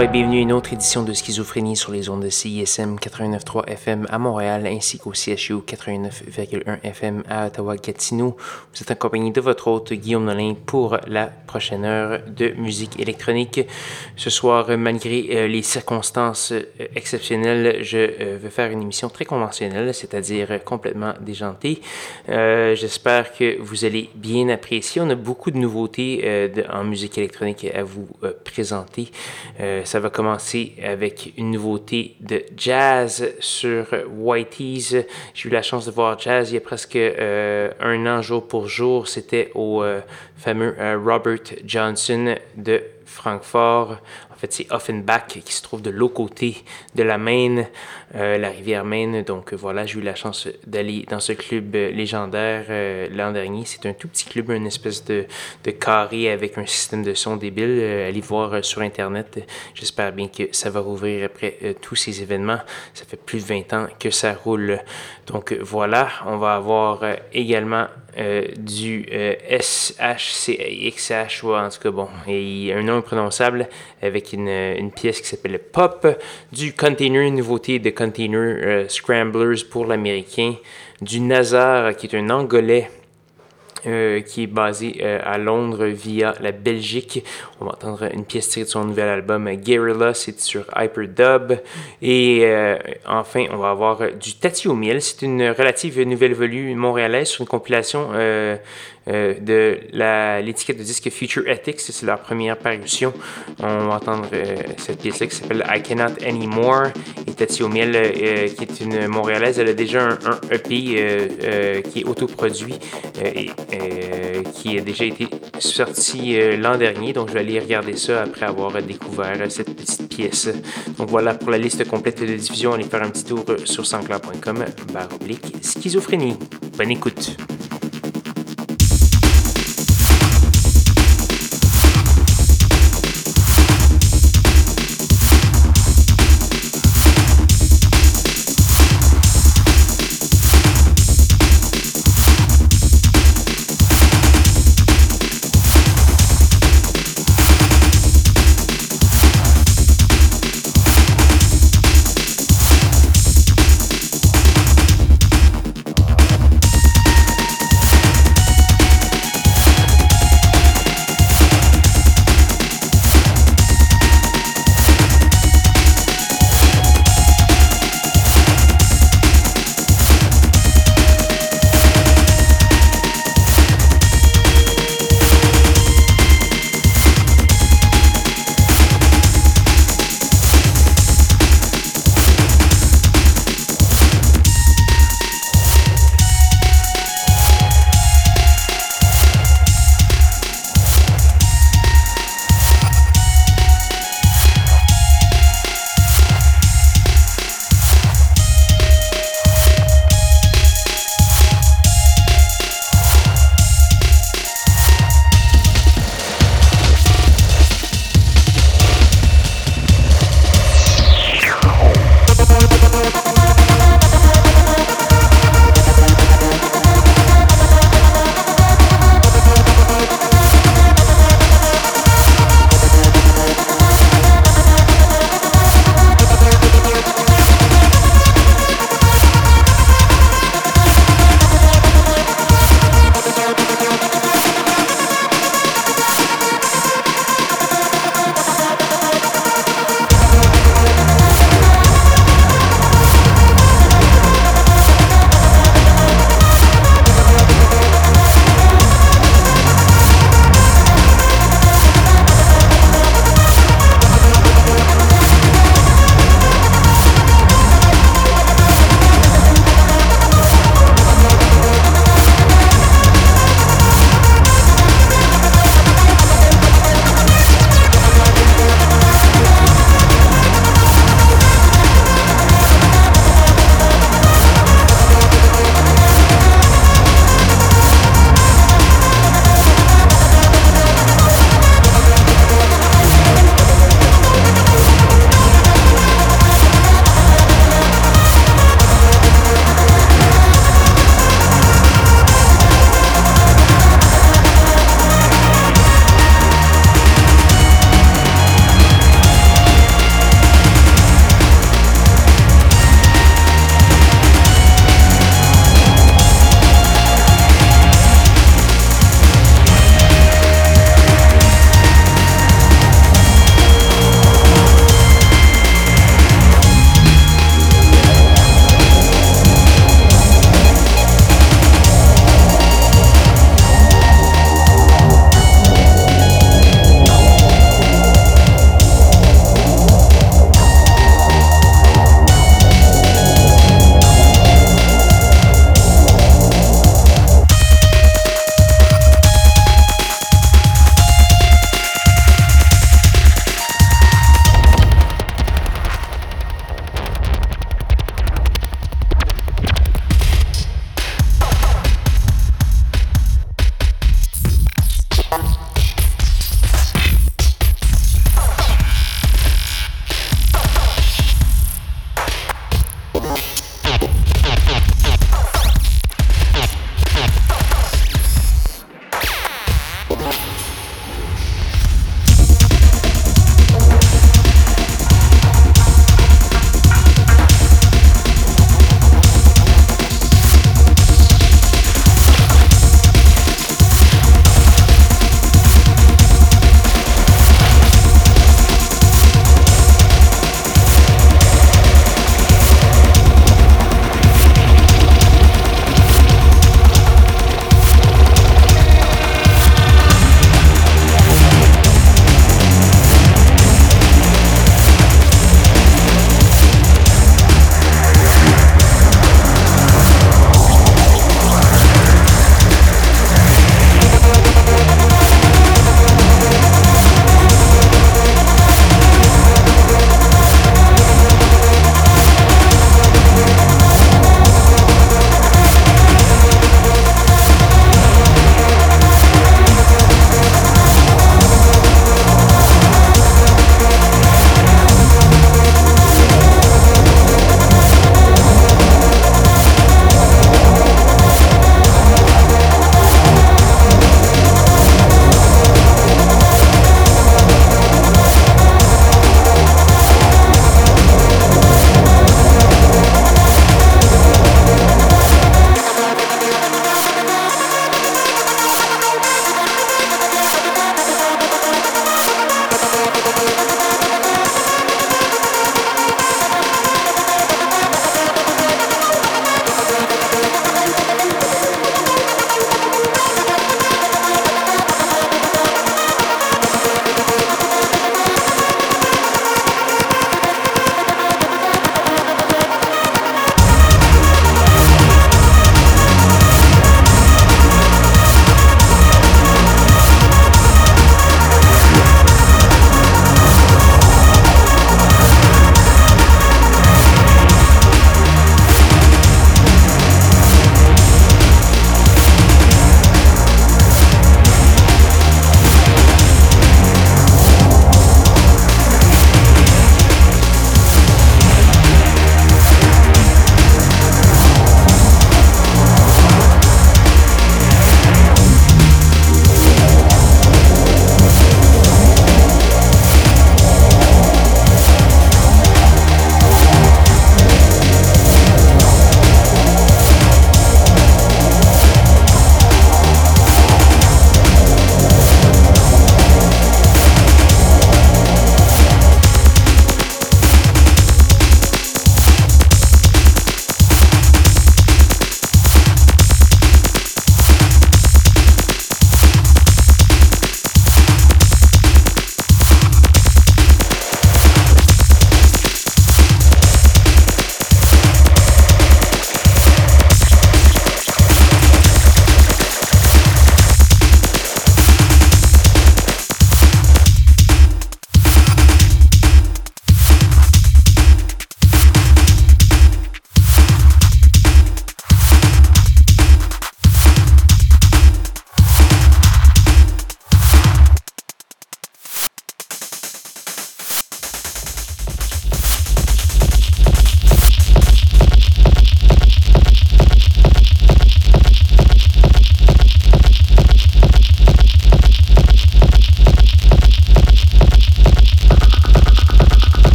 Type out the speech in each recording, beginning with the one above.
Et bienvenue à une autre édition de Schizophrénie sur les ondes de CISM 89.3 FM à Montréal ainsi qu'au CHU 89.1 FM à Ottawa-Gatineau. Vous êtes accompagné de votre hôte Guillaume Nolin pour la prochaine heure de musique électronique. Ce soir, malgré euh, les circonstances euh, exceptionnelles, je euh, vais faire une émission très conventionnelle, c'est-à-dire complètement déjantée. J'espère que vous allez bien apprécier. On a beaucoup de nouveautés en musique électronique à vous présenter. Ça va commencer avec une nouveauté de jazz sur Whitey's. J'ai eu la chance de voir jazz il y a presque euh, un an jour pour jour. C'était au euh, fameux Robert Johnson de Francfort. En fait, c'est Offenbach qui se trouve de l'autre côté de la Maine, euh, la rivière Maine. Donc voilà, j'ai eu la chance d'aller dans ce club légendaire euh, l'an dernier. C'est un tout petit club, une espèce de, de carré avec un système de son débile. Euh, allez voir sur Internet. J'espère bien que ça va rouvrir après tous ces événements. Ça fait plus de 20 ans que ça roule. Donc voilà, on va avoir également du SHCXH, ou en tout cas bon, et un nom prononçable avec une, pièce qui s'appelle Pop, du Container, nouveauté de Container euh, Scramblers pour l'américain, du Nazar qui est un Angolais euh, qui est basé euh, à Londres via la Belgique. On va entendre une pièce tirée de son nouvel album Guerrilla, c'est sur Hyperdub. Et enfin, on va avoir du Tati au miel. C'est une relative nouvelle volue montréalaise sur une compilation euh, de l'étiquette de disque Future Ethics. C'est leur première parution. On va entendre euh, cette pièce-là qui s'appelle I Cannot Anymore. Et Tati Omiel, euh, qui est une Montréalaise, elle a déjà un, EP qui est autoproduit et qui a déjà été sorti l'an dernier. Donc, je vais aller regarder ça après avoir découvert cette petite pièce. Donc, voilà pour la liste complète de diffusion. Allez faire un petit tour sur sansclair.com, barre schizophrénie. Bonne écoute.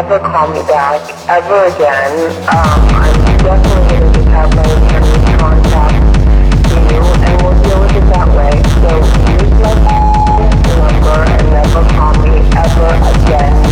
ever call me back ever again. Um, I'm definitely going to have my attorney contact you, and we'll deal with it that way. So use my number and never call me ever again.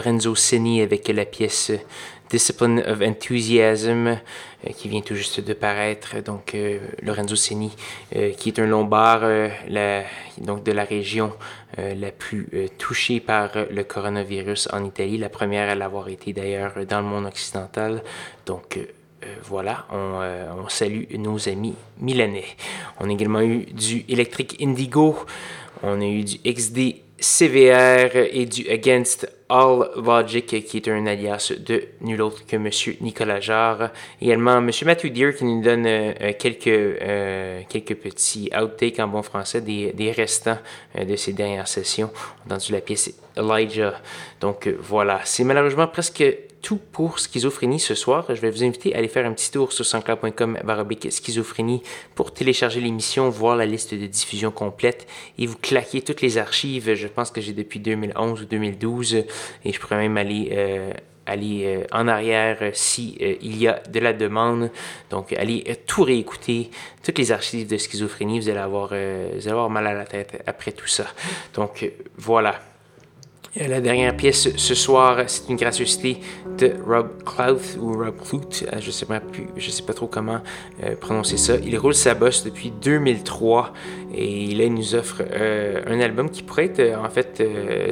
Lorenzo Seni avec la pièce Discipline of Enthusiasm euh, qui vient tout juste de paraître. Donc, euh, Lorenzo Seni, euh, qui est un lombard donc de la région la plus touchée par le coronavirus en Italie, la première à l'avoir été d'ailleurs dans le monde occidental. Donc, voilà, on, on, salue nos amis milanais. On a également eu du Electric Indigo, on a eu du XD CVR et du Against All Logic, qui est un alias de nul autre que M. Nicolas Jarre. Également, M. Matthew Deere qui nous donne euh, euh, quelques, euh, quelques petits outtakes en bon français des, des restants de ces dernières sessions. On a entendu la pièce Elijah. Donc voilà, c'est malheureusement presque tout pour schizophrénie ce soir. Je vais vous inviter à aller faire un petit tour sur sanscloud.com schizophrénie pour télécharger l'émission, voir la liste de diffusion complète et vous claquer toutes les archives. Je pense que j'ai depuis 2011 ou 2012 et je pourrais même aller euh, euh, en arrière si euh, il y a de la demande. Donc, allez tout réécouter, toutes les archives de schizophrénie, vous vous allez avoir mal à la tête après tout ça. Donc, voilà. Euh, la dernière pièce ce soir, c'est une gracieuseté de Rob Clouth ou Rob Clout, euh, je sais pas plus, je sais pas trop comment euh, prononcer ça. Il roule sa bosse depuis 2003 et là il nous offre un album qui pourrait être en fait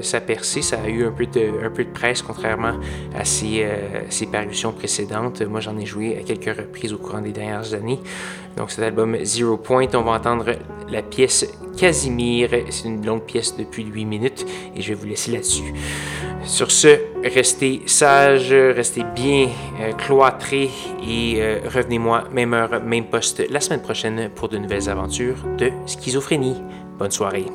sa percée. Ça a eu un peu de, un peu de presse contrairement à ses, ses parutions précédentes. Moi j'en ai joué à quelques reprises au courant des dernières années. Donc cet album Zero Point, on va entendre la pièce Casimir. C'est une longue pièce depuis 8 minutes et je vais vous laisser là-dessus. Sur ce, restez sages, restez bien euh, cloîtrés et euh, revenez-moi même heure, même poste la semaine prochaine pour de nouvelles aventures de schizophrénie. Bonne soirée.